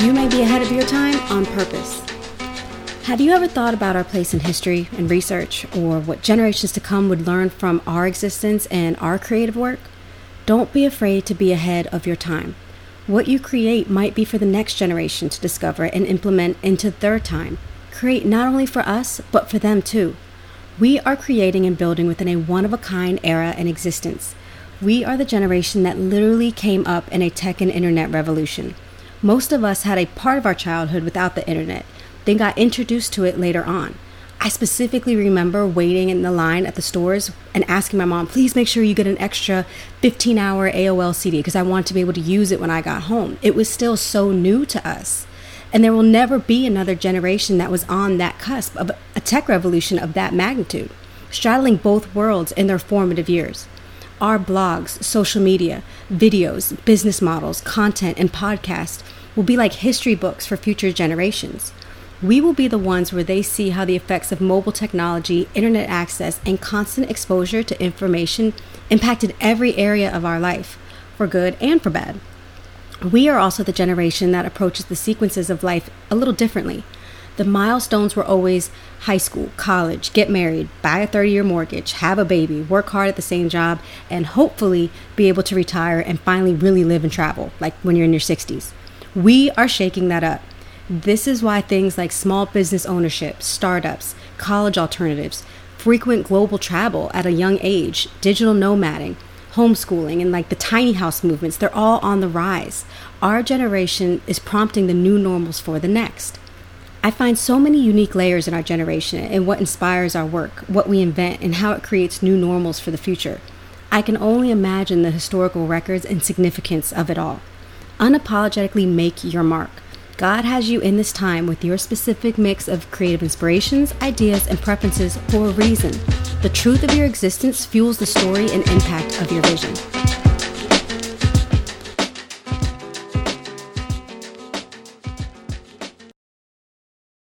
You may be ahead of your time on purpose. Have you ever thought about our place in history and research, or what generations to come would learn from our existence and our creative work? Don't be afraid to be ahead of your time. What you create might be for the next generation to discover and implement into their time. Create not only for us, but for them too. We are creating and building within a one of a kind era and existence. We are the generation that literally came up in a tech and internet revolution. Most of us had a part of our childhood without the internet, then got introduced to it later on. I specifically remember waiting in the line at the stores and asking my mom, please make sure you get an extra 15 hour AOL CD because I want to be able to use it when I got home. It was still so new to us. And there will never be another generation that was on that cusp of a tech revolution of that magnitude, straddling both worlds in their formative years. Our blogs, social media, videos, business models, content, and podcasts will be like history books for future generations. We will be the ones where they see how the effects of mobile technology, internet access, and constant exposure to information impacted every area of our life, for good and for bad. We are also the generation that approaches the sequences of life a little differently. The milestones were always high school, college, get married, buy a 30 year mortgage, have a baby, work hard at the same job, and hopefully be able to retire and finally really live and travel, like when you're in your 60s. We are shaking that up. This is why things like small business ownership, startups, college alternatives, frequent global travel at a young age, digital nomading, homeschooling and like the tiny house movements, they're all on the rise. Our generation is prompting the new normals for the next. I find so many unique layers in our generation and what inspires our work, what we invent, and how it creates new normals for the future. I can only imagine the historical records and significance of it all. Unapologetically make your mark. God has you in this time with your specific mix of creative inspirations, ideas, and preferences for a reason. The truth of your existence fuels the story and impact of your vision.